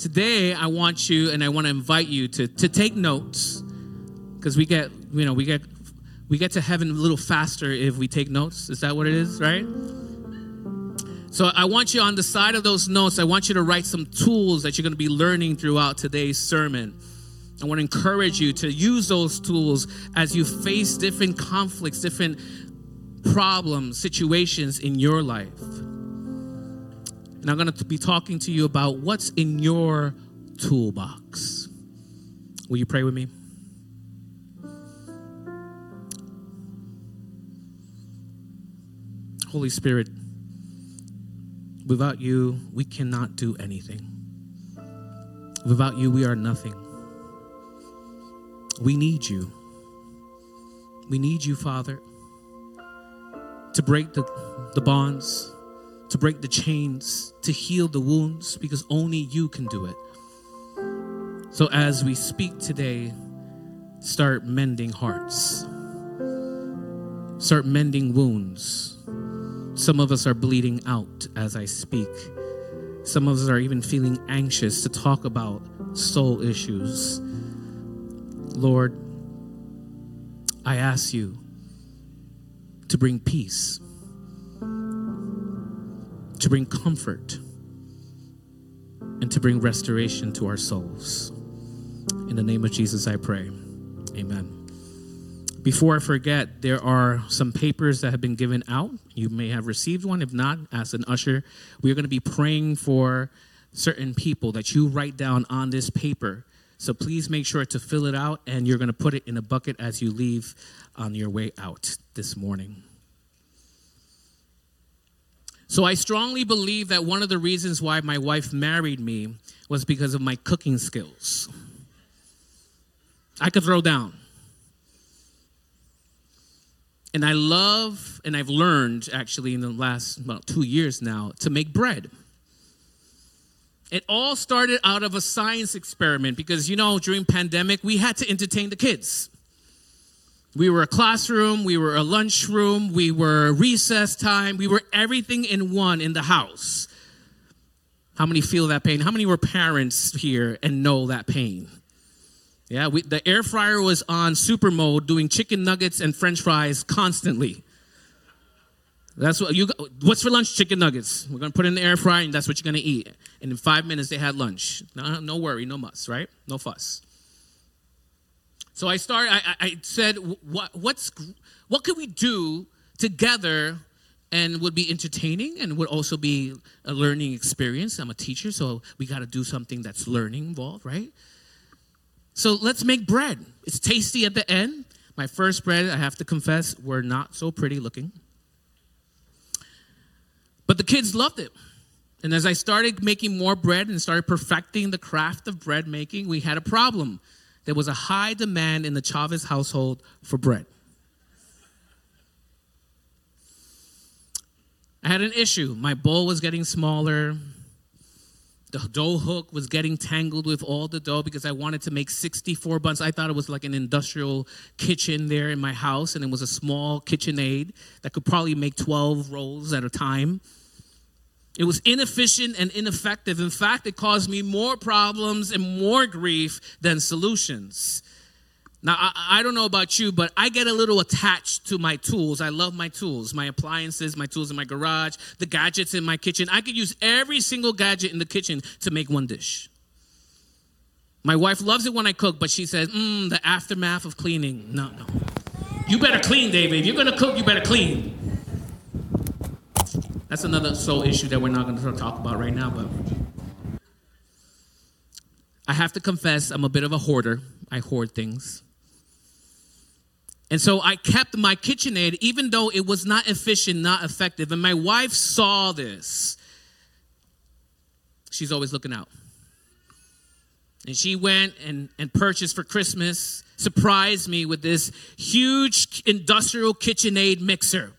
today I want you and I want to invite you to, to take notes because we get, you know, we get we get to heaven a little faster if we take notes. Is that what it is, right? So I want you on the side of those notes, I want you to write some tools that you're going to be learning throughout today's sermon. I want to encourage you to use those tools as you face different conflicts, different problems, situations in your life. And I'm going to be talking to you about what's in your toolbox. Will you pray with me? Holy Spirit, without you, we cannot do anything. Without you, we are nothing. We need you. We need you, Father, to break the, the bonds, to break the chains, to heal the wounds, because only you can do it. So as we speak today, start mending hearts, start mending wounds. Some of us are bleeding out as I speak. Some of us are even feeling anxious to talk about soul issues. Lord, I ask you to bring peace, to bring comfort, and to bring restoration to our souls. In the name of Jesus, I pray. Amen. Before I forget, there are some papers that have been given out. You may have received one. If not, as an usher, we are going to be praying for certain people that you write down on this paper so please make sure to fill it out and you're going to put it in a bucket as you leave on your way out this morning. So I strongly believe that one of the reasons why my wife married me was because of my cooking skills. I could throw down. And I love, and I've learned actually in the last about two years now, to make bread. It all started out of a science experiment because, you know, during pandemic, we had to entertain the kids. We were a classroom, we were a lunchroom, we were recess time, we were everything in one in the house. How many feel that pain? How many were parents here and know that pain? Yeah, we, the air fryer was on super mode doing chicken nuggets and french fries constantly. That's what you. What's for lunch? Chicken nuggets. We're gonna put in the air fryer, and that's what you're gonna eat. And in five minutes, they had lunch. No, no worry, no muss, right? No fuss. So I started. I, I said, what, what's what could we do together, and would be entertaining, and would also be a learning experience. I'm a teacher, so we got to do something that's learning involved, right? So let's make bread. It's tasty at the end. My first bread, I have to confess, were not so pretty looking. But the kids loved it. And as I started making more bread and started perfecting the craft of bread making, we had a problem. There was a high demand in the Chavez household for bread. I had an issue. My bowl was getting smaller. The dough hook was getting tangled with all the dough because I wanted to make 64 buns. I thought it was like an industrial kitchen there in my house, and it was a small KitchenAid that could probably make 12 rolls at a time. It was inefficient and ineffective. In fact, it caused me more problems and more grief than solutions. Now, I, I, don't know about you, but I get a little attached to my tools. I love my tools, my appliances, my tools in my garage, the gadgets in my kitchen. I could use every single gadget in the kitchen to make one dish. My wife loves it when I cook, but she says, mmm, the aftermath of cleaning. No, no. You better clean, David. If you're going to cook, you better clean. That's another soul issue that we're not going to talk about right now, but I have to confess, I'm a bit of a hoarder. I hoard things. And so I kept my KitchenAid, even though it was not efficient, not effective. And my wife saw this. She's always looking out. And she went and, and purchased for Christmas, surprised me with this huge industrial KitchenAid mixer.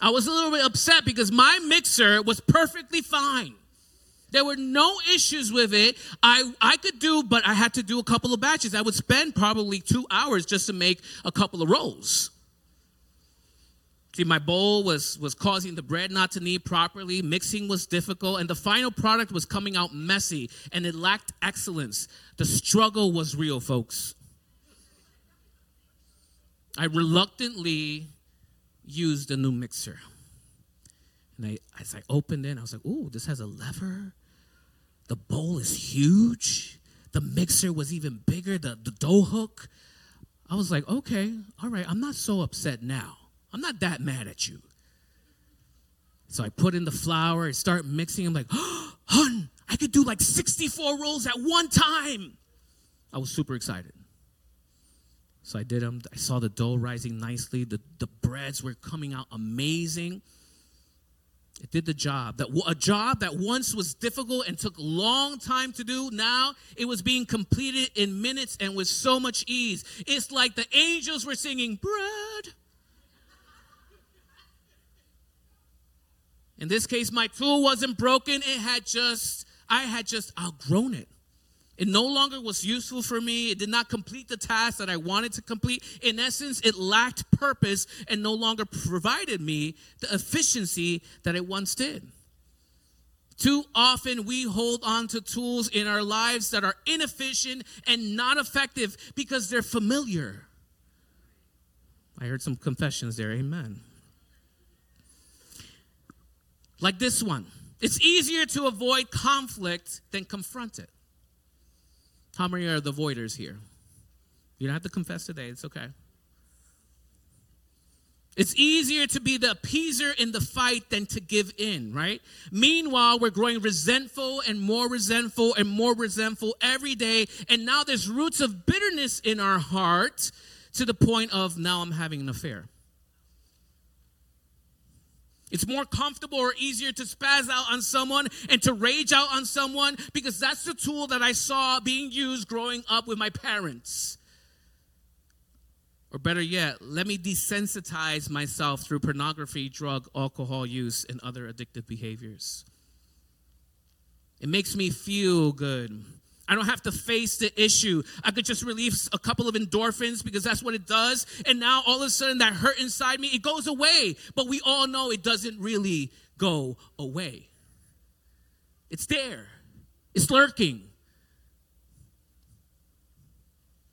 I was a little bit upset because my mixer was perfectly fine. There were no issues with it. I, I could do, but I had to do a couple of batches. I would spend probably two hours just to make a couple of rolls. See, my bowl was, was causing the bread not to knead properly, mixing was difficult, and the final product was coming out messy and it lacked excellence. The struggle was real, folks. I reluctantly used a new mixer. And I, as I opened it, I was like, ooh, this has a lever. The bowl is huge. The mixer was even bigger, the, the dough hook. I was like, okay, all right, I'm not so upset now. I'm not that mad at you. So I put in the flour, I start mixing. I'm like, oh, hun, I could do like 64 rolls at one time. I was super excited. So I did them. I saw the dough rising nicely. The, the breads were coming out amazing. It did the job. That a job that once was difficult and took long time to do, now it was being completed in minutes and with so much ease. It's like the angels were singing, Bread. In this case, my tool wasn't broken. It had just, I had just outgrown it. It no longer was useful for me. It did not complete the task that I wanted to complete. In essence, it lacked purpose and no longer provided me the efficiency that it once did. Too often, we hold on to tools in our lives that are inefficient and not effective because they're familiar. I heard some confessions there. Amen. Like this one it's easier to avoid conflict than confront it. How many are the voiders here? You don't have to confess today, it's okay. It's easier to be the appeaser in the fight than to give in, right? Meanwhile, we're growing resentful and more resentful and more resentful every day. And now there's roots of bitterness in our heart to the point of now I'm having an affair. It's more comfortable or easier to spaz out on someone and to rage out on someone because that's the tool that I saw being used growing up with my parents. Or better yet, let me desensitize myself through pornography, drug, alcohol use, and other addictive behaviors. It makes me feel good. I don't have to face the issue. I could just release a couple of endorphins because that's what it does. And now all of a sudden that hurt inside me, it goes away. But we all know it doesn't really go away. It's there. It's lurking.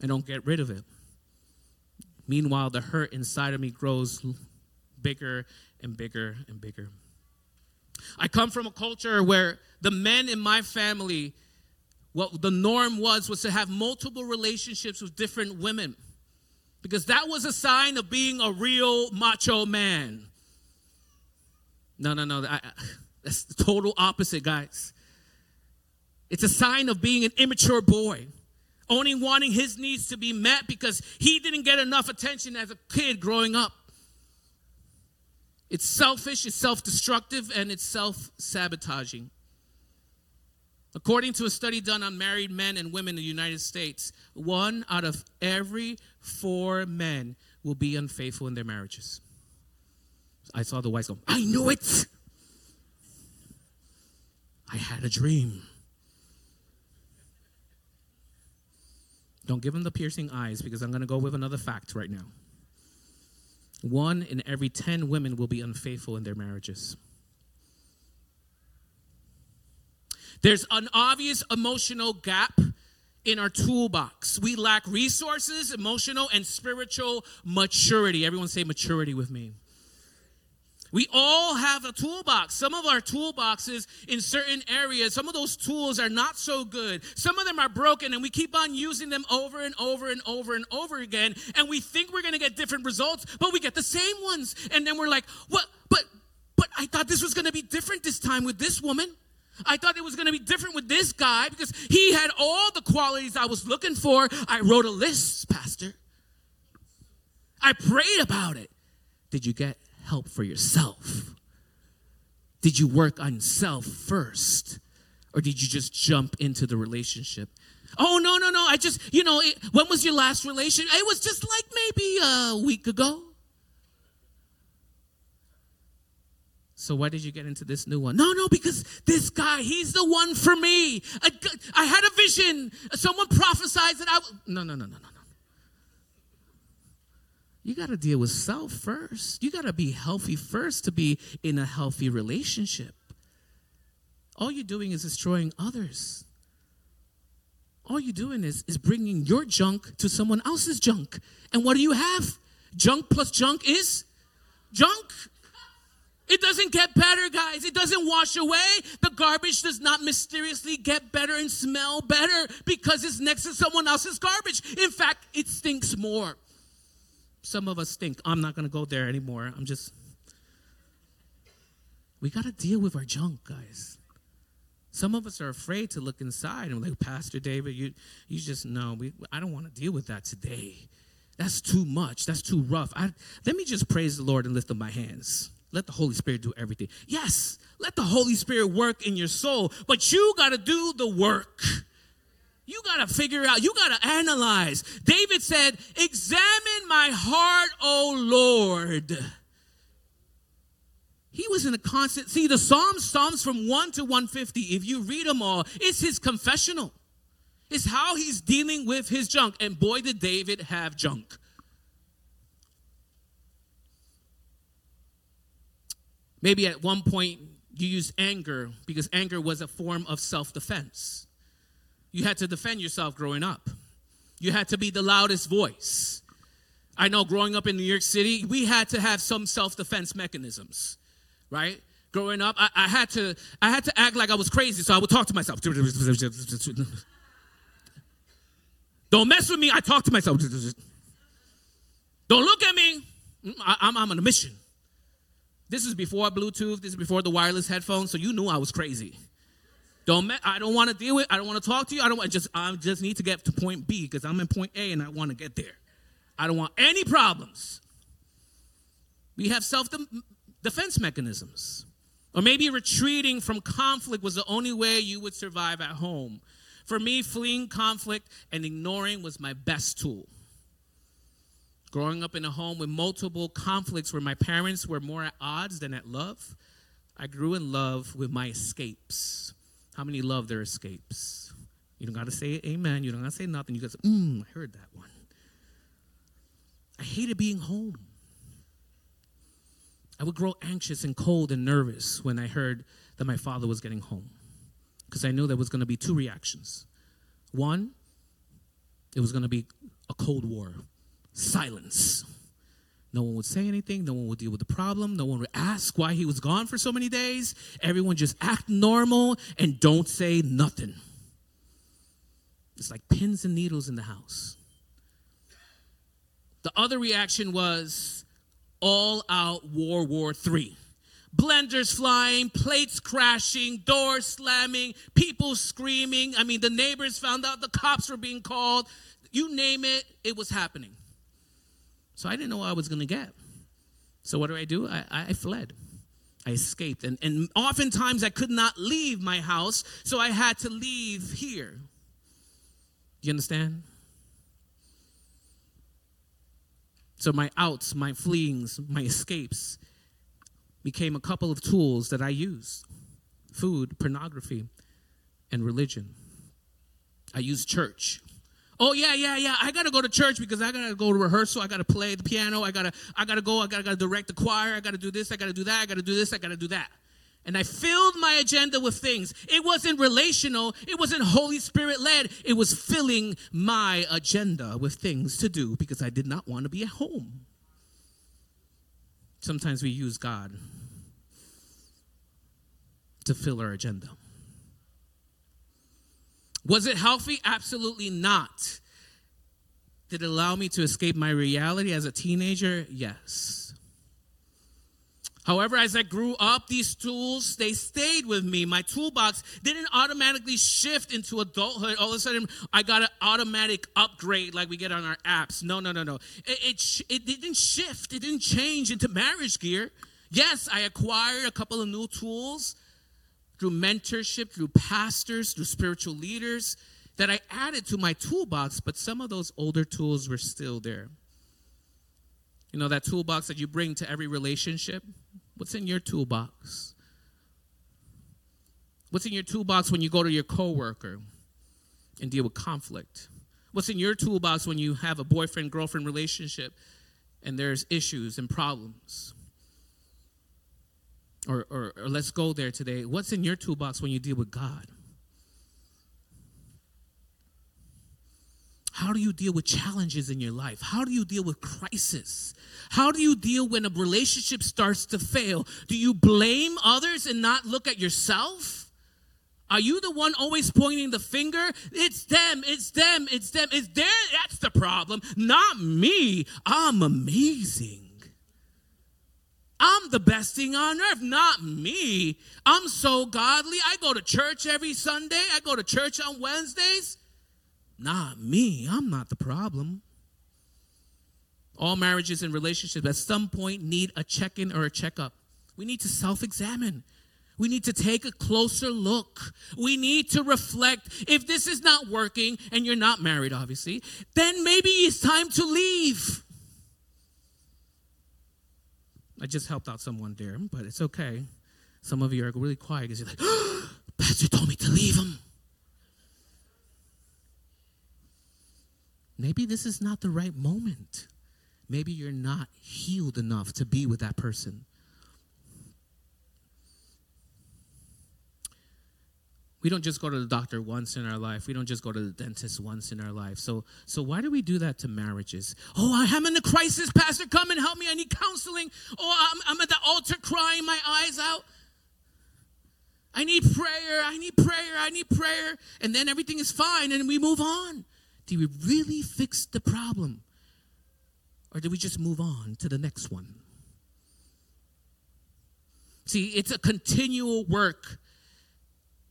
I don't get rid of it. Meanwhile, the hurt inside of me grows bigger and bigger and bigger. I come from a culture where the men in my family what the norm was was to have multiple relationships with different women. Because that was a sign of being a real macho man. No no no I, that's the total opposite guys. It's a sign of being an immature boy only wanting his needs to be met because he didn't get enough attention as a kid growing up. It's selfish it's self-destructive and it's self-sabotaging According to a study done on married men and women in the United States, one out of every four men will be unfaithful in their marriages. I saw the wives go, I knew it. I had a dream. Don't give them the piercing eyes because I'm going to go with another fact right now. One in every 10 women will be unfaithful in their marriages. There's an obvious emotional gap in our toolbox. We lack resources, emotional and spiritual maturity. Everyone say maturity with me. We all have a toolbox. Some of our toolboxes in certain areas, some of those tools are not so good. Some of them are broken, and we keep on using them over and over and over and over again. And we think we're going to get different results, but we get the same ones. And then we're like, what? But, but I thought this was going to be different this time with this woman. I thought it was going to be different with this guy because he had all the qualities I was looking for. I wrote a list, Pastor. I prayed about it. Did you get help for yourself? Did you work on self first? Or did you just jump into the relationship? Oh, no, no, no. I just, you know, it, when was your last relation? It was just like maybe a week ago. So why did you get into this new one? No, no, because this guy, he's the one for me. I, I had a vision. Someone prophesied that I. W- no, no, no, no, no, no. you got to deal with self first. You got to be healthy first to be in a healthy relationship. All you're doing is destroying others. All you're doing is, is bringing your junk to someone else's junk. And what do you have? Junk plus junk is junk. It doesn't get better, guys. It doesn't wash away. The garbage does not mysteriously get better and smell better because it's next to someone else's garbage. In fact, it stinks more. Some of us stink. I'm not going to go there anymore. I'm just. We got to deal with our junk, guys. Some of us are afraid to look inside and like, Pastor David, you, you just know, we, I don't want to deal with that today. That's too much. That's too rough. I, let me just praise the Lord and lift up my hands. Let the Holy Spirit do everything. Yes, let the Holy Spirit work in your soul, but you got to do the work. You got to figure out, you got to analyze. David said, Examine my heart, O Lord. He was in a constant, see, the Psalms, Psalms from 1 to 150, if you read them all, it's his confessional. It's how he's dealing with his junk. And boy, did David have junk. Maybe at one point you used anger because anger was a form of self defense. You had to defend yourself growing up. You had to be the loudest voice. I know growing up in New York City, we had to have some self-defense mechanisms, right? Growing up, I, I, had to I had to act like I was crazy, so I would talk to myself. Don't mess with me. I talk to myself. Don't look at me. I, I'm, I'm on a mission. This is before Bluetooth. This is before the wireless headphones. So you knew I was crazy. Don't I don't want to deal with. I don't want to talk to you. I don't want just. I just need to get to point B because I'm in point A and I want to get there. I don't want any problems. We have self defense mechanisms, or maybe retreating from conflict was the only way you would survive at home. For me, fleeing conflict and ignoring was my best tool. Growing up in a home with multiple conflicts where my parents were more at odds than at love, I grew in love with my escapes. How many love their escapes? You don't got to say amen. You don't got to say nothing. You got to say, mm, I heard that one. I hated being home. I would grow anxious and cold and nervous when I heard that my father was getting home because I knew there was going to be two reactions. One, it was going to be a Cold War, silence. No one would say anything. No one would deal with the problem. No one would ask why he was gone for so many days. Everyone just act normal and don't say nothing. It's like pins and needles in the house. The other reaction was all out World War III. Blenders flying, plates crashing, doors slamming, people screaming. I mean, the neighbors found out the cops were being called. You name it, it was happening. So I didn't know what I was going to get. So what do I do? I, I fled. I escaped. And, and oftentimes I could not leave my house, so I had to leave here. You understand? So my outs, my fleeings, my escapes became a couple of tools that I use food, pornography, and religion. I use church. Oh yeah, yeah, yeah. I gotta go to church because I gotta go to rehearsal. I gotta play the piano. I gotta, I gotta go. I gotta, gotta direct the choir. I gotta do this. I gotta do that. I gotta do this. I gotta do that. And I filled my agenda with things. It wasn't relational. It wasn't Holy Spirit led. It was filling my agenda with things to do because I did not want to be at home. Sometimes we use God to fill our agenda. Was it healthy? Absolutely not. Did it allow me to escape my reality as a teenager? Yes. However, as I grew up, these tools, they stayed with me. My toolbox didn't automatically shift into adulthood. All of a sudden, I got an automatic upgrade like we get on our apps. No, no, no, no. It, it, it didn't shift, it didn't change into marriage gear. Yes, I acquired a couple of new tools, through mentorship, through pastors, through spiritual leaders that I added to my toolbox, but some of those older tools were still there. You know, that toolbox that you bring to every relationship? What's in your toolbox? What's in your toolbox when you go to your coworker and deal with conflict? What's in your toolbox when you have a boyfriend girlfriend relationship and there's issues and problems. Or, or, or let's go there today. What's in your toolbox when you deal with God? How do you deal with challenges in your life? How do you deal with crisis? How do you deal when a relationship starts to fail? Do you blame others and not look at yourself? Are you the one always pointing the finger? It's them, it's them, it's them, it's there. that's the problem, not me. I'm amazing. I'm the best thing on earth, not me. I'm so godly. I go to church every Sunday. I go to church on Wednesdays. Not me. I'm not the problem. All marriages and relationships at some point need a check in or a checkup. We need to self examine. We need to take a closer look. We need to reflect. If this is not working and you're not married, obviously, then maybe it's time to leave. I just helped out someone there, but it's okay. Some of you are really quiet because you're like, oh, Pastor told me to leave him. Maybe this is not the right moment. Maybe you're not healed enough to be with that person. We don't just go to the doctor once in our life. We don't just go to the dentist once in our life. So, so why do we do that to marriages? Oh, I'm in a crisis, Pastor. Come and help me. I need counseling. Oh, I'm, I'm at the altar crying my eyes out. I need prayer. I need prayer. I need prayer. And then everything is fine and we move on. Do we really fix the problem? Or do we just move on to the next one? See, it's a continual work.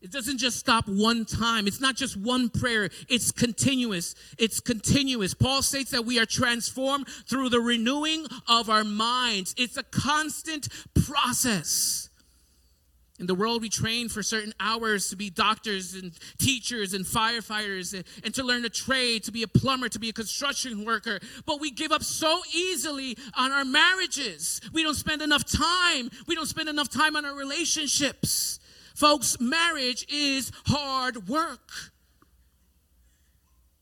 It doesn't just stop one time. It's not just one prayer. It's continuous. It's continuous. Paul states that we are transformed through the renewing of our minds. It's a constant process. In the world, we train for certain hours to be doctors and teachers and firefighters and, and, to learn a trade, to be a plumber, to be a construction worker. But we give up so easily on our marriages. We don't spend enough time. We don't spend enough time on our relationships. Folks, marriage is hard work.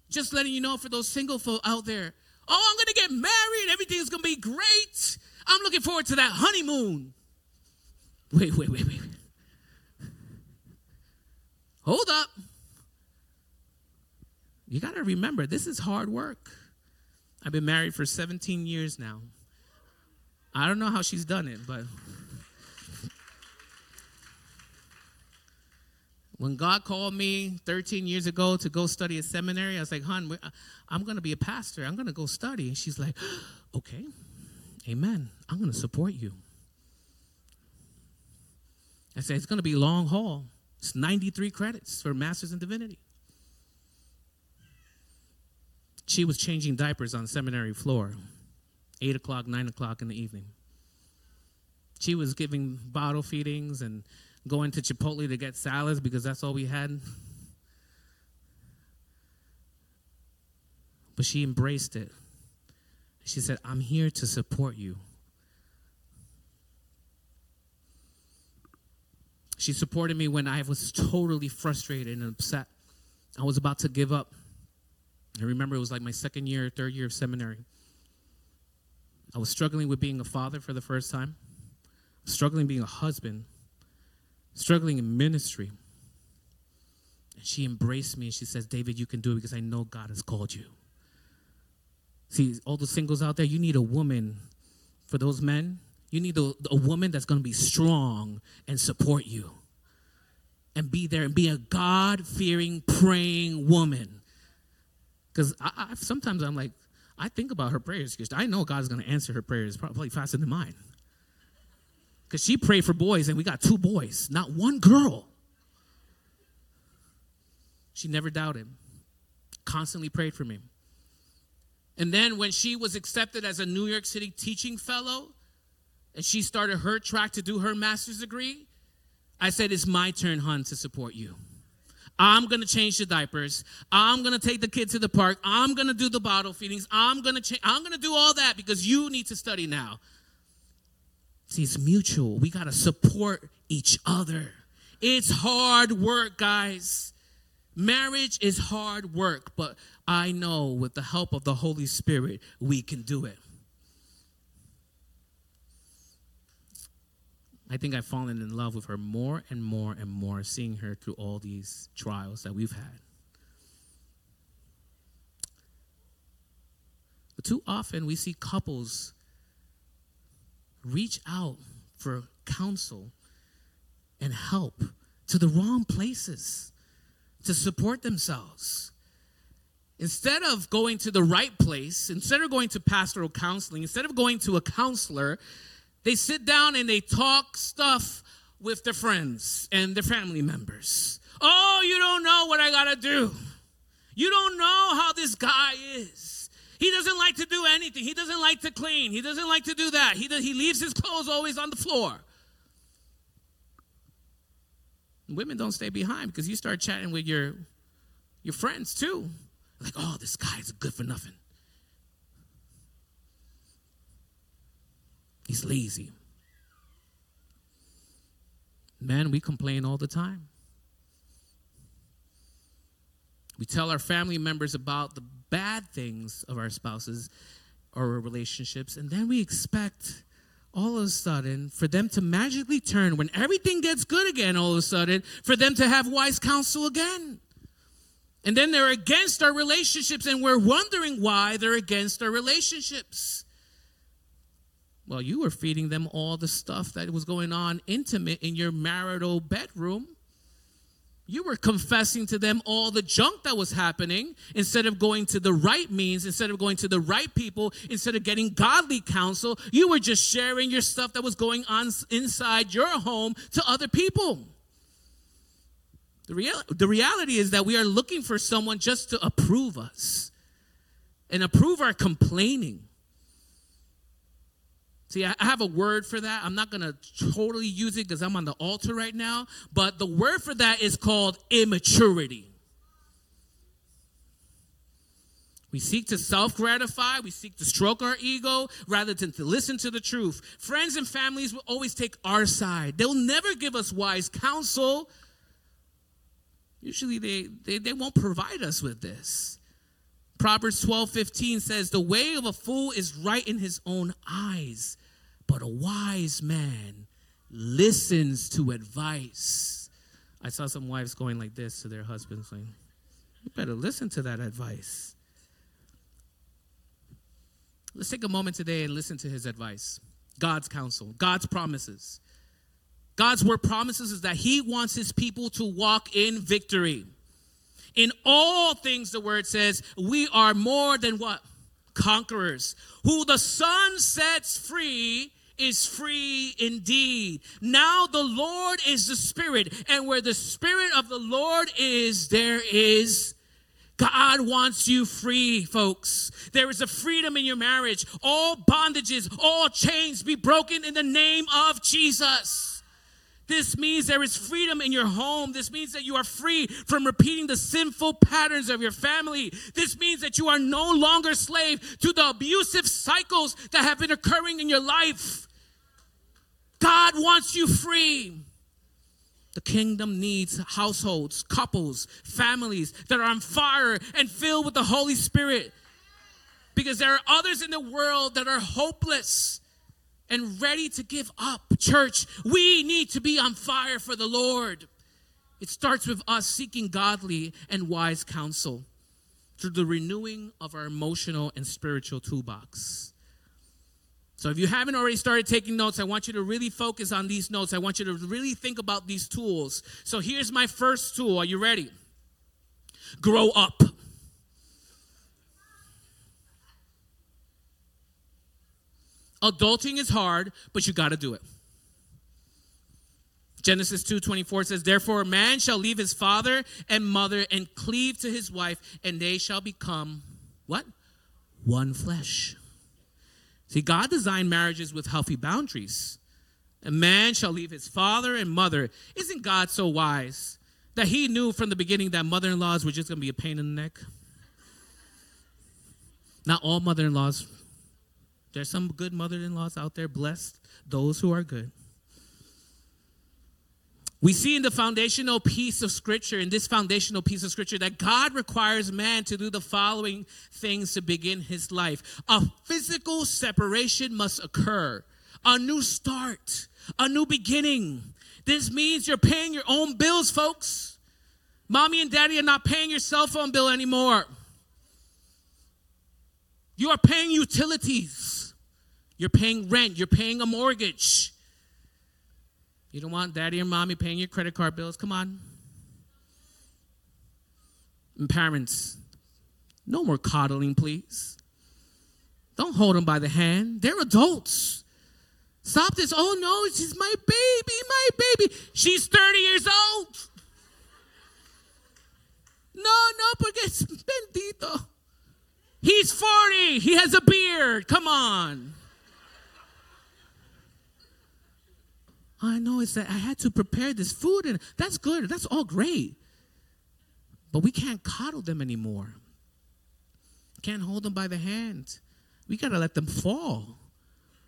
Just letting you know for those single folk out there. Oh, I'm going to get married. Everything's going to be great. I'm looking forward to that honeymoon. Wait, wait, wait, wait. Hold up. You got to remember, this is hard work. I've been married for 17 years now. I don't know how she's done it, but when God called me 13 years ago to go study at seminary, I was like, hon, uh, I'm going to be a pastor. I'm going to go study. And she's like, okay, amen. I'm going to support you. I said, it's going to be long haul. It's 93 credits for Master's in Divinity. She was changing diapers on seminary floor, 8 o'clock, 9 o'clock in the evening. She was giving bottle feedings and going to Chipotle to get salads because that's all we had. But she embraced it. She said, I'm here to support you. She supported me when I was totally frustrated and upset. I was about to give up. I remember it was like my second year, third year of seminary. I was struggling with being a father for the first time, struggling being a husband, struggling in ministry. And she embraced me and she says, David, you can do it because I know God has called you. See, all the singles out there, you need a woman. For those men, you need a, a woman that's going to be strong and support you and be there and be a God fearing, praying woman. Because I, I, sometimes I'm like, I think about her prayers because I know God's going to answer her prayers probably faster than mine. Because she prayed for boys and we got two boys, not one girl. She never doubted, constantly prayed for me. And then when she was accepted as a New York City teaching fellow, and she started her track to do her master's degree, I said, It's my turn, hun, to support you. I'm gonna change the diapers. I'm gonna take the kid to the park. I'm gonna do the bottle feedings. I'm gonna change. I'm gonna do all that because you need to study now. See, it's mutual. We got to support each other. It's hard work, guys. Marriage is hard work, but I know with the help of the Holy Spirit, we can do it. I think I've fallen in love with her more and more and more, seeing her through all these trials that we've had. But too often we see couples reach out for counsel and help to the wrong places to support themselves. Instead of going to the right place, instead of going to pastoral counseling, instead of going to a counselor, they sit down and they talk stuff with their friends and their family members. Oh, you don't know what I gotta do. You don't know how this guy is. He doesn't like to do anything. He doesn't like to clean. He doesn't like to do that. He, does, he leaves his clothes always on the floor. Women don't stay behind because you start chatting with your, your friends too. Like, oh, this guy's good for nothing. He's lazy. Man, we complain all the time. We tell our family members about the bad things of our spouses or our relationships, and then we expect all of a sudden for them to magically turn when everything gets good again, all of a sudden, for them to have wise counsel again. And then they're against our relationships, and we're wondering why they're against our relationships. Well, you were feeding them all the stuff that was going on intimate in your marital bedroom. You were confessing to them all the junk that was happening instead of going to the right means, instead of going to the right people, instead of getting godly counsel. You were just sharing your stuff that was going on inside your home to other people. The, real, the reality is that we are looking for someone just to approve us and approve our complaining. See, I have a word for that. I'm not going to totally use it because I'm on the altar right now, but the word for that is called immaturity. We seek to self gratify, we seek to stroke our ego rather than to listen to the truth. Friends and families will always take our side, they'll never give us wise counsel. Usually, they, they, they won't provide us with this. Proverbs 12 15 says, The way of a fool is right in his own eyes, but a wise man listens to advice. I saw some wives going like this to their husbands, saying, You better listen to that advice. Let's take a moment today and listen to his advice God's counsel, God's promises. God's word promises is that he wants his people to walk in victory. In all things, the word says, we are more than what? Conquerors. Who the Son sets free is free indeed. Now the Lord is the Spirit, and where the Spirit of the Lord is, there is. God wants you free, folks. There is a freedom in your marriage. All bondages, all chains be broken in the name of Jesus. This means there is freedom in your home. This means that you are free from repeating the sinful patterns of your family. This means that you are no longer slave to the abusive cycles that have been occurring in your life. God wants you free. The kingdom needs households, couples, families that are on fire and filled with the Holy Spirit. Because there are others in the world that are hopeless and ready to give up. Church, we need to be on fire for the Lord. It starts with us seeking godly and wise counsel through the renewing of our emotional and spiritual toolbox. So, if you haven't already started taking notes, I want you to really focus on these notes. I want you to really think about these tools. So, here's my first tool. Are you ready? Grow up. Adulting is hard, but you got to do it. Genesis 2:24 says, "Therefore a man shall leave his father and mother and cleave to his wife, and they shall become what? One flesh." See, God designed marriages with healthy boundaries. A man shall leave his father and mother. Isn't God so wise that he knew from the beginning that mother-in-laws were just going to be a pain in the neck? Not all mother-in-laws there's some good mother in laws out there, blessed those who are good. We see in the foundational piece of scripture, in this foundational piece of scripture, that God requires man to do the following things to begin his life. A physical separation must occur, a new start a new beginning. This means you're paying your own bills, folks. Mommy and daddy are not paying your cell phone bill anymore. You are paying utilities. You're paying rent. You're paying a mortgage. You don't want daddy or mommy paying your credit card bills. Come on. And parents, no more coddling, please. Don't hold them by the hand. They're adults. Stop this. Oh no, she's my baby, my baby. She's 30 years old. No, no, porque es bendito. He's 40. He has a beard. Come on. I know it's that I had to prepare this food, and that's good. That's all great. But we can't coddle them anymore. Can't hold them by the hand. We got to let them fall.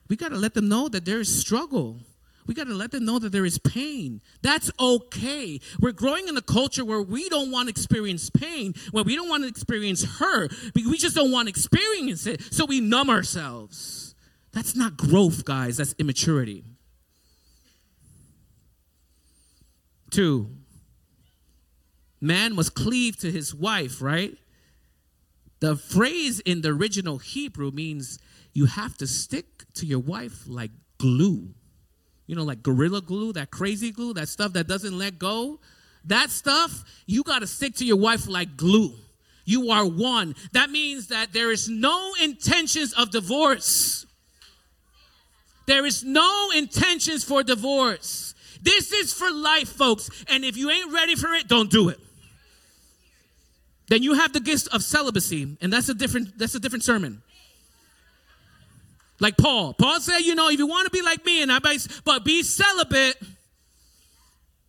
We got to let them know that there is struggle. We got to let them know that there is pain. That's okay. We're growing in a culture where we don't want to experience pain, where we don't want to experience hurt. We just don't want to experience it. So we numb ourselves. That's not growth, guys. That's immaturity. Two, man must cleave to his wife, right? The phrase in the original Hebrew means you have to stick to your wife like glue. You know, like gorilla glue, that crazy glue, that stuff that doesn't let go. That stuff, you got to stick to your wife like glue. You are one. That means that there is no intentions of divorce. There is no intentions for divorce. This is for life, folks. And if you ain't ready for it, don't do it. Then you have the gift of celibacy, and that's a different that's a different sermon. Like Paul. Paul said, you know, if you want to be like me, and I but be celibate.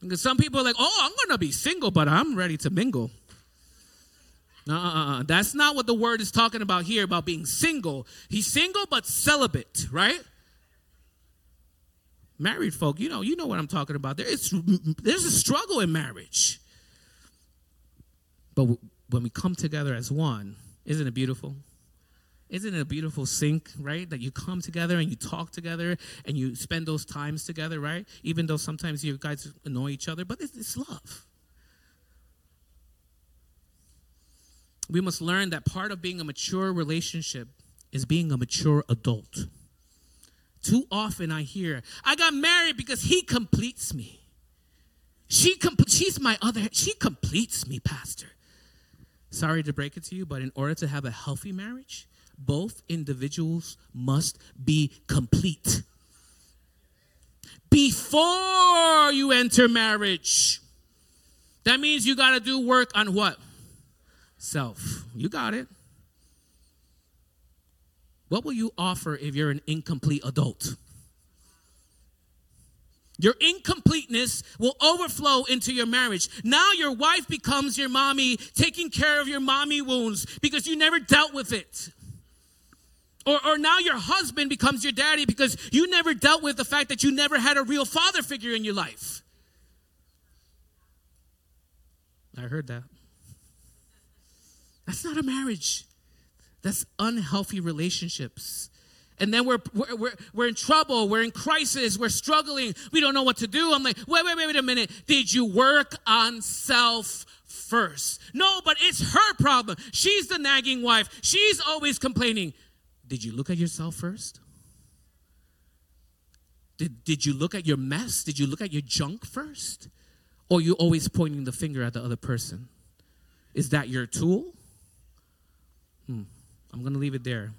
Because some people are like, oh, I'm gonna be single, but I'm ready to mingle. Uh-uh. That's not what the word is talking about here about being single. He's single but celibate, right? Married folk, you know, you know what I'm talking about. There is there's a struggle in marriage. But when we come together as one, isn't it beautiful? Isn't it a beautiful sync, right? That you come together and you talk together and you spend those times together, right? Even though sometimes you guys annoy each other, but it's, it's love. We must learn that part of being a mature relationship is being a mature adult. Too often I hear, I got married because he completes me. She com- she's my other, she completes me, Pastor. Sorry to break it to you, but in order to have a healthy marriage, both individuals must be complete. Before you enter marriage, that means you got to do work on what? Self. You got it. What will you offer if you're an incomplete adult? Your incompleteness will overflow into your marriage. Now your wife becomes your mommy, taking care of your mommy wounds because you never dealt with it. Or, or now your husband becomes your daddy because you never dealt with the fact that you never had a real father figure in your life. I heard that. That's not a marriage. That's unhealthy relationships. And then we're, we're, we're, we're, in trouble. We're in crisis. We're struggling. We don't know what to do. I'm like, wait, wait, wait, wait a minute. Did you work on self first? No, but it's her problem. She's the nagging wife. She's always complaining. Did you look at yourself first? Did, did you look at your mess? Did you look at your junk first? Or you always pointing the finger at the other person? Is that your tool? Hmm. I'm going to leave it there.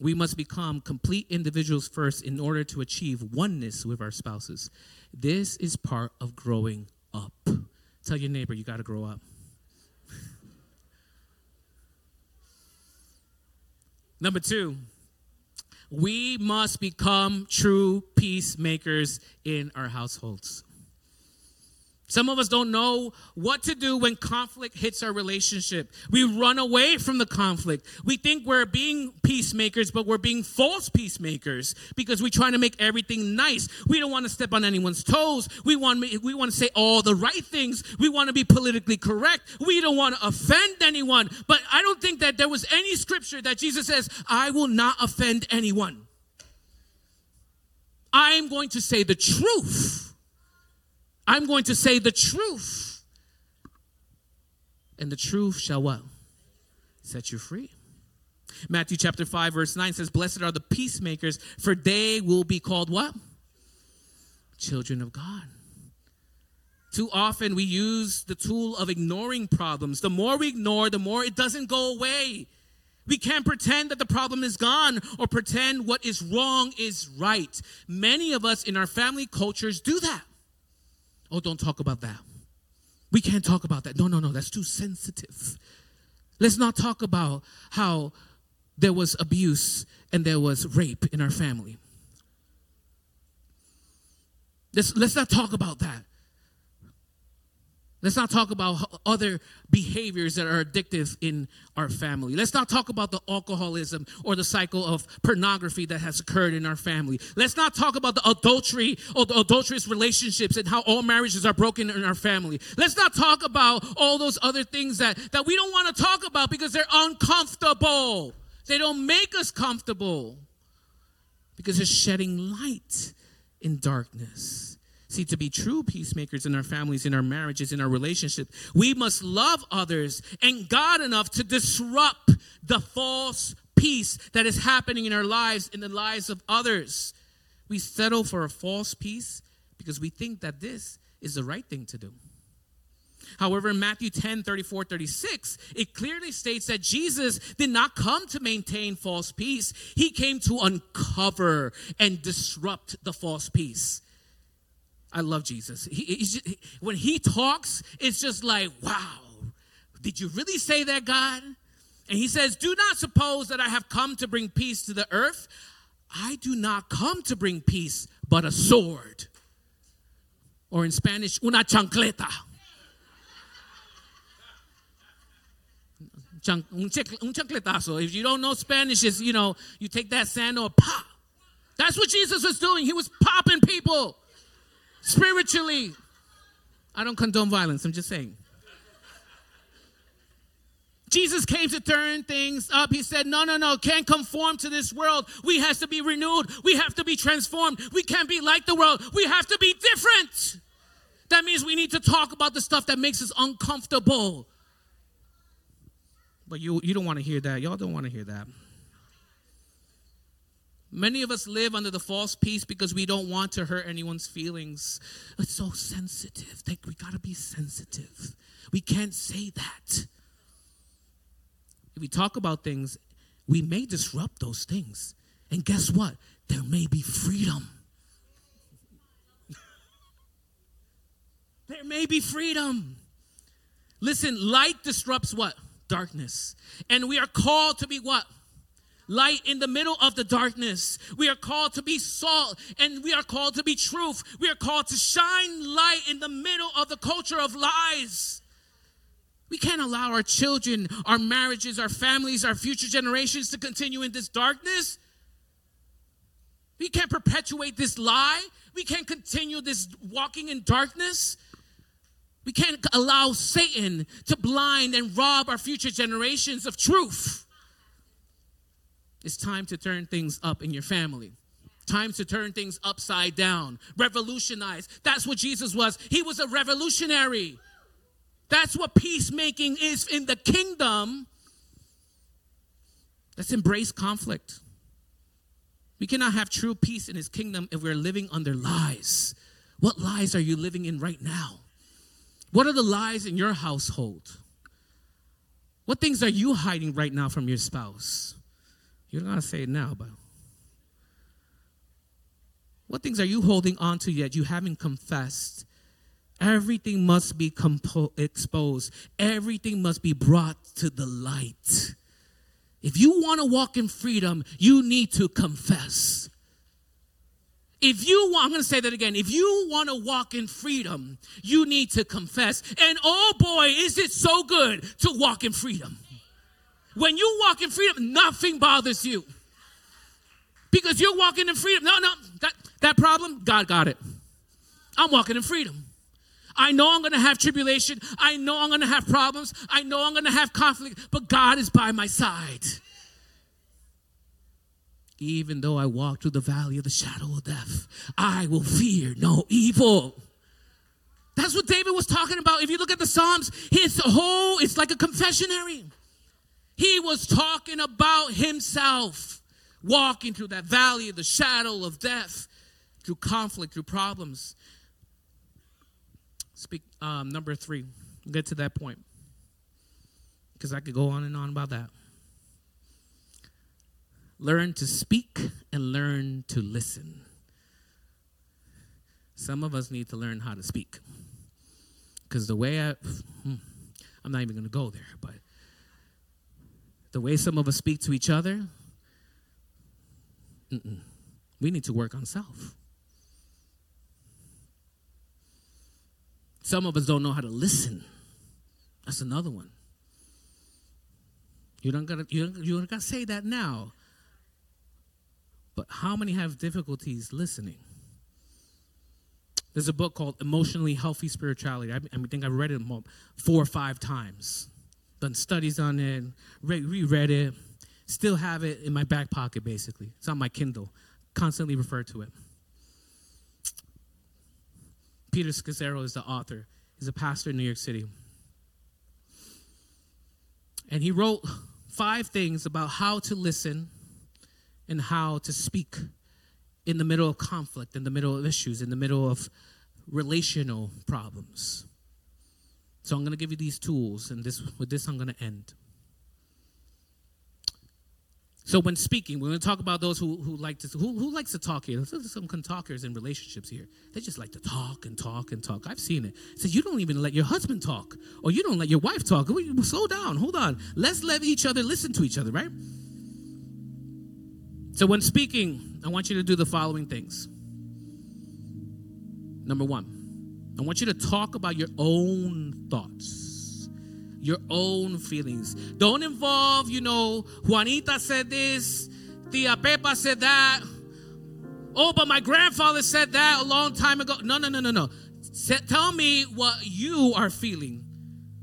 We must become complete individuals first in order to achieve oneness with our spouses. This is part of growing up. Tell your neighbor you got to grow up. Number two, we must become true peacemakers in our households. Some of us don't know what to do when conflict hits our relationship. We run away from the conflict. We think we're being peacemakers, but we're being false peacemakers because we're trying to make everything nice. We don't want to step on anyone's toes. We want, we want to say all the right things. We want to be politically correct. We don't want to offend anyone. But I don't think that there was any scripture that Jesus says, I will not offend anyone. I'm going to say the truth. I'm going to say the truth. And the truth shall what? Set you free. Matthew chapter 5, verse 9 says, Blessed are the peacemakers, for they will be called what? Children of God. Too often we use the tool of ignoring problems. The more we ignore, the more it doesn't go away. We can't pretend that the problem is gone or pretend what is wrong is right. Many of us in our family cultures do that. Oh, don't talk about that. We can't talk about that. No, no, no, that's too sensitive. Let's not talk about how there was abuse and there was rape in our family. Let's, let's not talk about that. Let's not talk about other behaviors that are addictive in our family. Let's not talk about the alcoholism or the cycle of pornography that has occurred in our family. Let's not talk about the adultery or the adulterous relationships and how all marriages are broken in our family. Let's not talk about all those other things that, that we don't want to talk about because they're uncomfortable. They don't make us comfortable because they're shedding light in darkness. See, to be true peacemakers in our families, in our marriages, in our relationship, we must love others and God enough to disrupt the false peace that is happening in our lives, in the lives of others. We settle for a false peace because we think that this is the right thing to do. However, in Matthew 10 34 36, it clearly states that Jesus did not come to maintain false peace, he came to uncover and disrupt the false peace. I love Jesus. He, he, when he talks, it's just like, wow, did you really say that, God? And he says, Do not suppose that I have come to bring peace to the earth. I do not come to bring peace, but a sword. Or in Spanish, una chancleta. un, chancletazo. If you don't know Spanish, is you know, you take that sandal, pop. That's what Jesus was doing. He was popping people spiritually. I don't condone violence, I'm just saying. Jesus came to turn things up. He said, No, no, no, can't conform to this world. We have to be renewed. We have to be transformed. We can't be like the world. We have to be different. That means we need to talk about the stuff that makes us uncomfortable. But you, you don't want to hear that. Y'all don't want to hear that. Many of us live under the false peace because we don't want to hurt anyone's feelings. It's so sensitive. Like we gotta be sensitive. We can't say that. If we talk about things, we may disrupt those things. And guess what? There may be freedom. there may be freedom. Listen, light disrupts what? Darkness. And we are called to be what? Light in the middle of the darkness. We are called to be salt and we are called to be truth. We are called to shine light in the middle of the culture of lies. We can't allow our children, our marriages, our families, our future generations to continue in this darkness. We can't perpetuate this lie. We can't continue this walking in darkness. We can't allow Satan to blind and rob our future generations of truth. It's time to turn things up in your family. Time to turn things upside down, revolutionize. That's what Jesus was. He was a revolutionary. That's what peacemaking is in the kingdom. Let's embrace conflict. We cannot have true peace in his kingdom if we're living under lies. What lies are you living in right now? What are the lies in your household? What things are you hiding right now from your spouse? You don't going to say it now, but what things are you holding on to yet you haven't confessed? Everything must be compo- exposed. Everything must be brought to the light. If you want to walk in freedom, you need to confess. If you want, I'm going to say that again. If you want to walk in freedom, you need to confess. And oh boy, is it so good to walk in freedom. When you walk in freedom, nothing bothers you. Because you're walking in freedom. No, no, that, that problem, God got it. I'm walking in freedom. I know I'm going to have tribulation. I know I'm going to have problems. I know I'm going to have conflict, but God is by my side. Even though I walk through the valley of the shadow of death, I will fear no evil. That's what David was talking about. If you look at the Psalms, his whole, it's like a confessionary. He was talking about himself walking through that valley of the shadow of death, through conflict, through problems. Speak um, number three. We'll get to that point because I could go on and on about that. Learn to speak and learn to listen. Some of us need to learn how to speak because the way I, hmm, I'm not even going to go there, but the way some of us speak to each other, we need to work on self. Some of us don't know how to listen. That's another one. You don't gotta you don't, you don't gotta say that now. But how many have difficulties listening? There's a book called Emotionally Healthy Spirituality. I, I think I've read it four or five times. Done studies on it, re- reread it, still have it in my back pocket, basically. It's on my Kindle. Constantly refer to it. Peter Scazzero is the author. He's a pastor in New York City. And he wrote five things about how to listen and how to speak in the middle of conflict, in the middle of issues, in the middle of relational problems. So I'm going to give you these tools, and this with this I'm going to end. So when speaking, we're going to talk about those who, who like to who, who likes to talk here. There's some talkers in relationships here. They just like to talk and talk and talk. I've seen it. So you don't even let your husband talk, or you don't let your wife talk. Slow down. Hold on. Let's let each other listen to each other, right? So when speaking, I want you to do the following things. Number one, I want you to talk about your own thoughts your own feelings. Don't involve, you know, Juanita said this, Tia Pepa said that. Oh, but my grandfather said that a long time ago. No, no, no, no, no. tell me what you are feeling.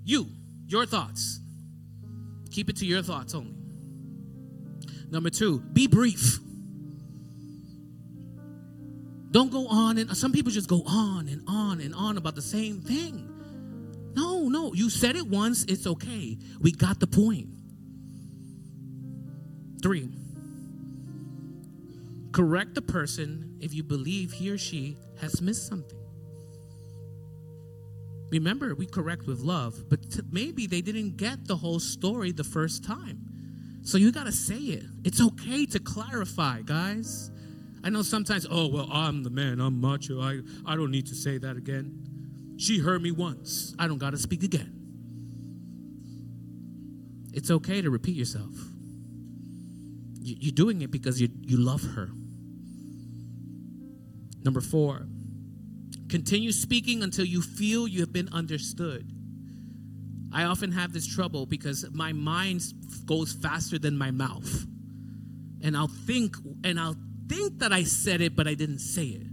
You, your thoughts. Keep it to your thoughts only. Number two, be brief. Don't go on and some people just go on and on and on about the same thing. No, no. You said it once, it's okay. We got the point. Three, correct the person if you believe he or she has missed something. Remember, we correct with love, but t- maybe they didn't get the whole story the first time. So you got to say it. It's okay to clarify, guys. I know sometimes, oh, well, I'm the man, I'm macho, I, I don't need to say that again. She heard me once. I don't got to speak again. It's okay to repeat yourself. You're doing it because you, you love her. Number four, continue speaking until you feel you have been understood. I often have this trouble because my mind goes faster than my mouth. And I'll think and I'll think that I said it, but I didn't say it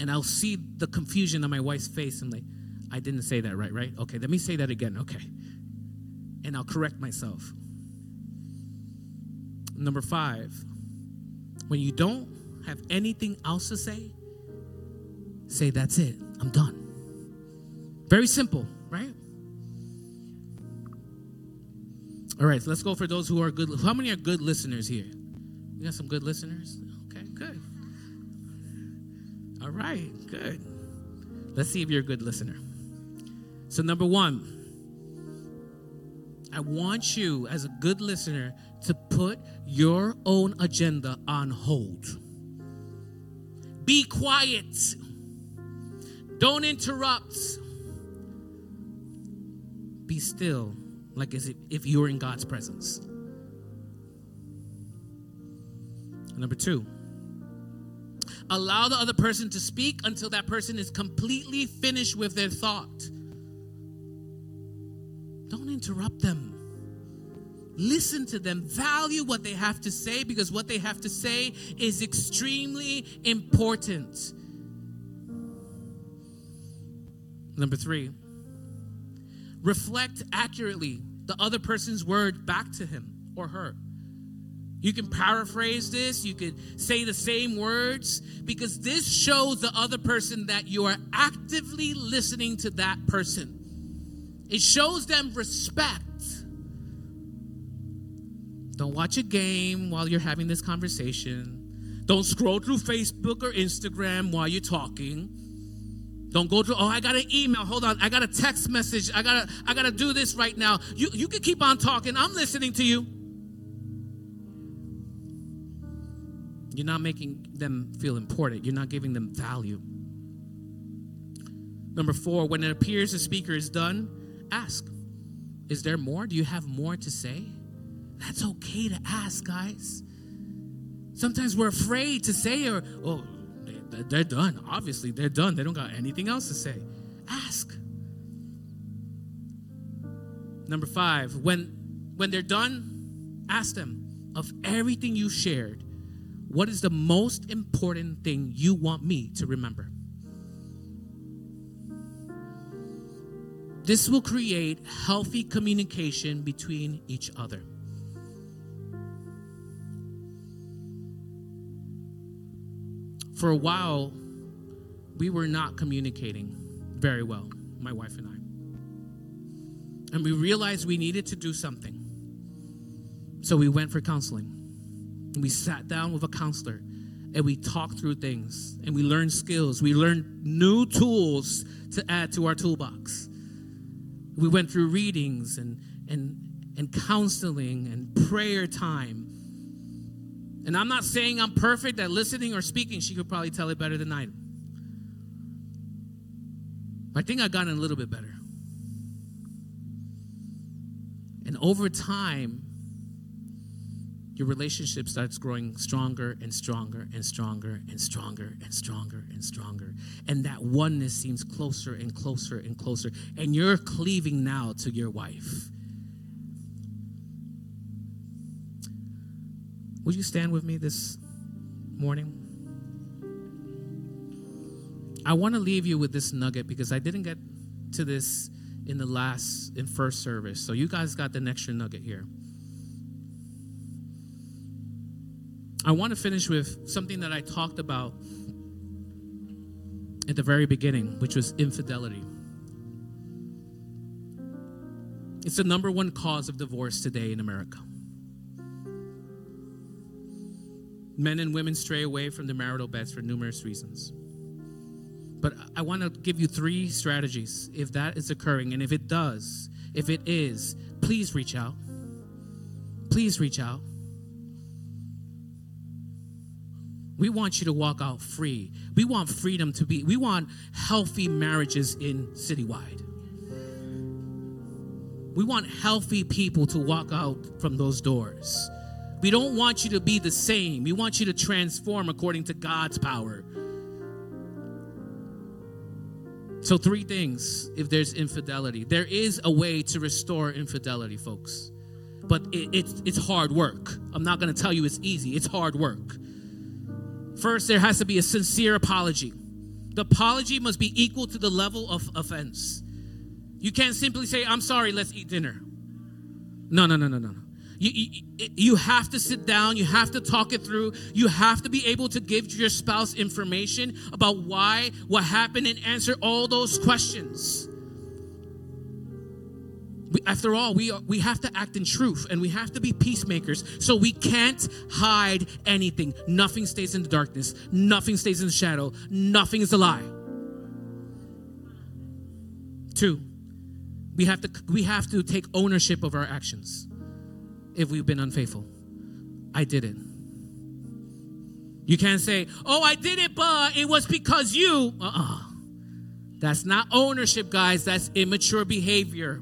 and I'll see the confusion on my wife's face. I'm like, I didn't say that right, right? Okay, let me say that again. Okay. And I'll correct myself. Number five, when you don't have anything else to say, say, That's it, I'm done. Very simple, right? All right, so let's go for those who are good. How many are good listeners here? We got some good listeners? Okay, good. All right, good. Let's see if you're a good listener. So, number one, I want you, as a good listener, to put your own agenda on hold. Be quiet. Don't interrupt. Be still, like as if, you were in God's presence. Number two, Allow the other person to speak until that person is completely finished with their thought. Don't interrupt them. Listen to them. Value what they have to say because what they have to say is extremely important. Number three, reflect accurately the other person's word back to him or her. You can paraphrase this, you could say the same words, because this shows the other person that you are actively listening to that person. It shows them respect. Don't watch a game while you're having this conversation. Don't scroll through Facebook or Instagram while you're talking. Don't go through, oh, I got an email. Hold on. I got a text message. I gotta, I gotta do this right now. You you can keep on talking. I'm listening to you. You're not making them feel important. You're not giving them value. Number four, when it appears the speaker is done, ask, is there more? Do you have more to say? That's okay to ask, guys. Sometimes we're afraid to say, or, oh, they're done. Obviously, they're done. They don't got anything else to say. Ask. Number five, when when they're done, ask them of everything you shared, what is the most important thing you want me to remember? This will create healthy communication between each other. for a while, we were not communicating very well, my wife and I. And we realized we needed to do something. So we went for counseling. We sat down with a counselor and we talked through things and we learned skills. We learned new tools to add to our toolbox. We went through readings and, and, and counseling and prayer time and I'm not saying I'm perfect at listening or speaking. She could probably tell it better than I do. I think I've gotten a little bit better. And over time, your relationship starts growing stronger and stronger and stronger and stronger and stronger and stronger. And that oneness seems closer and closer and closer. And you're cleaving now to your wife. Would you stand with me this morning? I want to leave you with this nugget because I didn't get to this in the last, in first service. So you guys got the extra nugget here. I want to finish with something that I talked about at the very beginning, which was infidelity. It's the number one cause of divorce today in America. Men and women stray away from their marital beds for numerous reasons. But I want to give you three strategies if that is occurring. And if it does, if it is, please reach out. Please reach out. We want you to walk out free. We want freedom to be, we want healthy marriages in citywide. We want healthy people to walk out from those doors. We don't want you to be the same. We want you to transform according to God's power. So, three things if there's infidelity. There is a way to restore infidelity, folks, but it, it's, it's hard work. I'm not going to tell you it's easy, it's hard work. First, there has to be a sincere apology. The apology must be equal to the level of offense. You can't simply say, I'm sorry, let's eat dinner. No, no, no, no, no. You, you, you have to sit down, you have to talk it through, you have to be able to give your spouse information about why, what happened, and answer all those questions. After all, we, we have to act in truth and we have to be peacemakers. So we can't hide anything. Nothing stays in the darkness, nothing stays in the shadow, nothing is a lie. Two, we have to, we have to take ownership of our actions if we've been unfaithful. I did it. You can't say, oh, I did it, but it was because you. Uh uh-uh. uh That's not ownership, guys. That's immature behavior.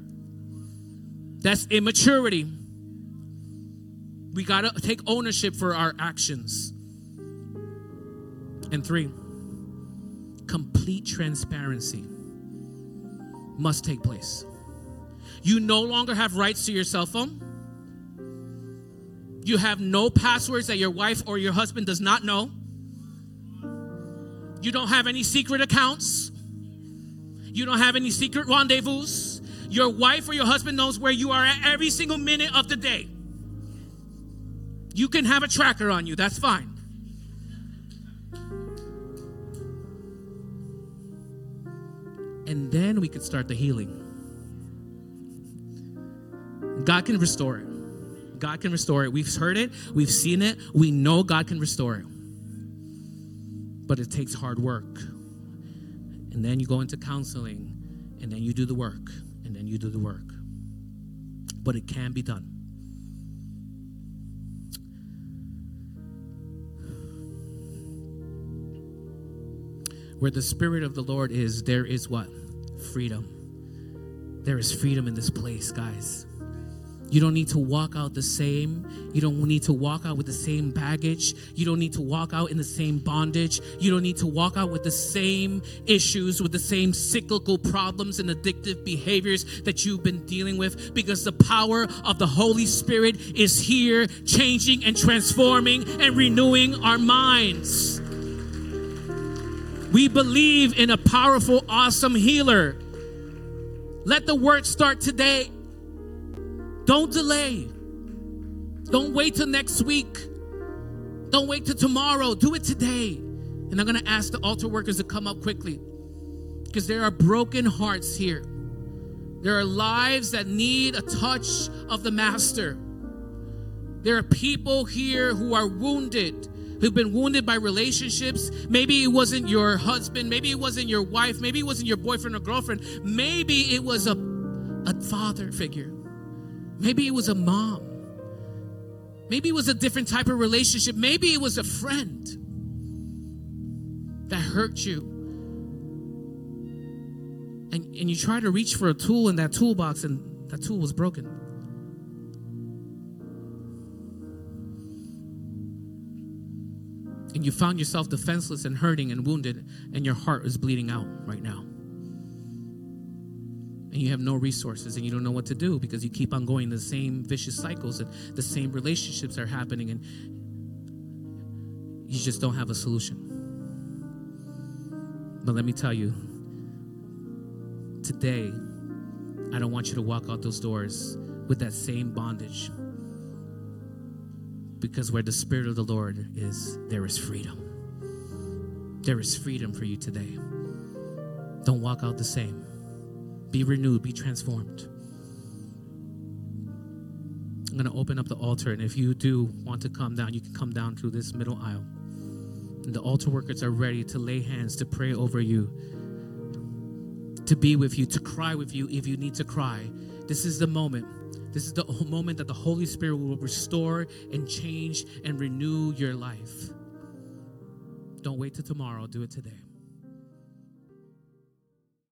That's immaturity. We got to take ownership for our actions. And three, complete transparency must take place. You no longer have rights to your cell phone. You have no passwords that your wife or your husband does not know. You don't have any secret accounts. You don't have any secret rendezvous. Your wife or your husband knows where you are at every single minute of the day. You can have a tracker on you, that's fine. And then we can start the healing. God can restore it. God can restore it. We've heard it, we've seen it, we know God can restore it. But it takes hard work. And then you go into counseling, and then you do the work, you do the work. But it can be done. Where the Spirit of the Lord is, there is what? Freedom. There is freedom in this place, guys. You don't need to walk out the same. You don't need to walk out with the same baggage. You don't need to walk out in the same bondage. You don't need to walk out with the same issues, with the same cyclical problems and addictive behaviors that you've been dealing with because the power of the Holy Spirit is here, changing and transforming and renewing our minds. We believe in a powerful, awesome healer. Let the work start today. Don't delay. Don't wait till next week. Don't wait till tomorrow. Do it today. And I'm going to ask the altar workers to come up quickly because there are broken hearts here. There are lives that need a touch of the Master. There are people here who are wounded, who've been wounded by relationships. Maybe it wasn't your husband, maybe it wasn't your wife, maybe it wasn't your boyfriend or girlfriend, maybe it was a, a father figure. Maybe it was a mom. Maybe it was a different type of relationship. Maybe it was a friend that hurt you. And, and you try to reach for a tool in that toolbox, and that tool was broken. And you found yourself defenseless and hurting and wounded, and your heart is bleeding out right now and you have no resources and you don't know what to do because you keep on going the same vicious cycles and the same relationships are happening and you just don't have a solution. But let me tell you, today, I don't want you to walk out those doors with that same bondage. Because where the Spirit of the Lord is, there is freedom. There is freedom for you today. Don't walk out the same. Be renewed, be transformed. I'm going to open up the altar, and if you do want to come down, you can come down through this middle aisle. And the altar workers are ready to lay hands, to pray over you, to be with you, to cry with you if you need to cry. This is the moment. This is the moment that the Holy Spirit will restore and change and renew your life. Don't wait till tomorrow, do it today.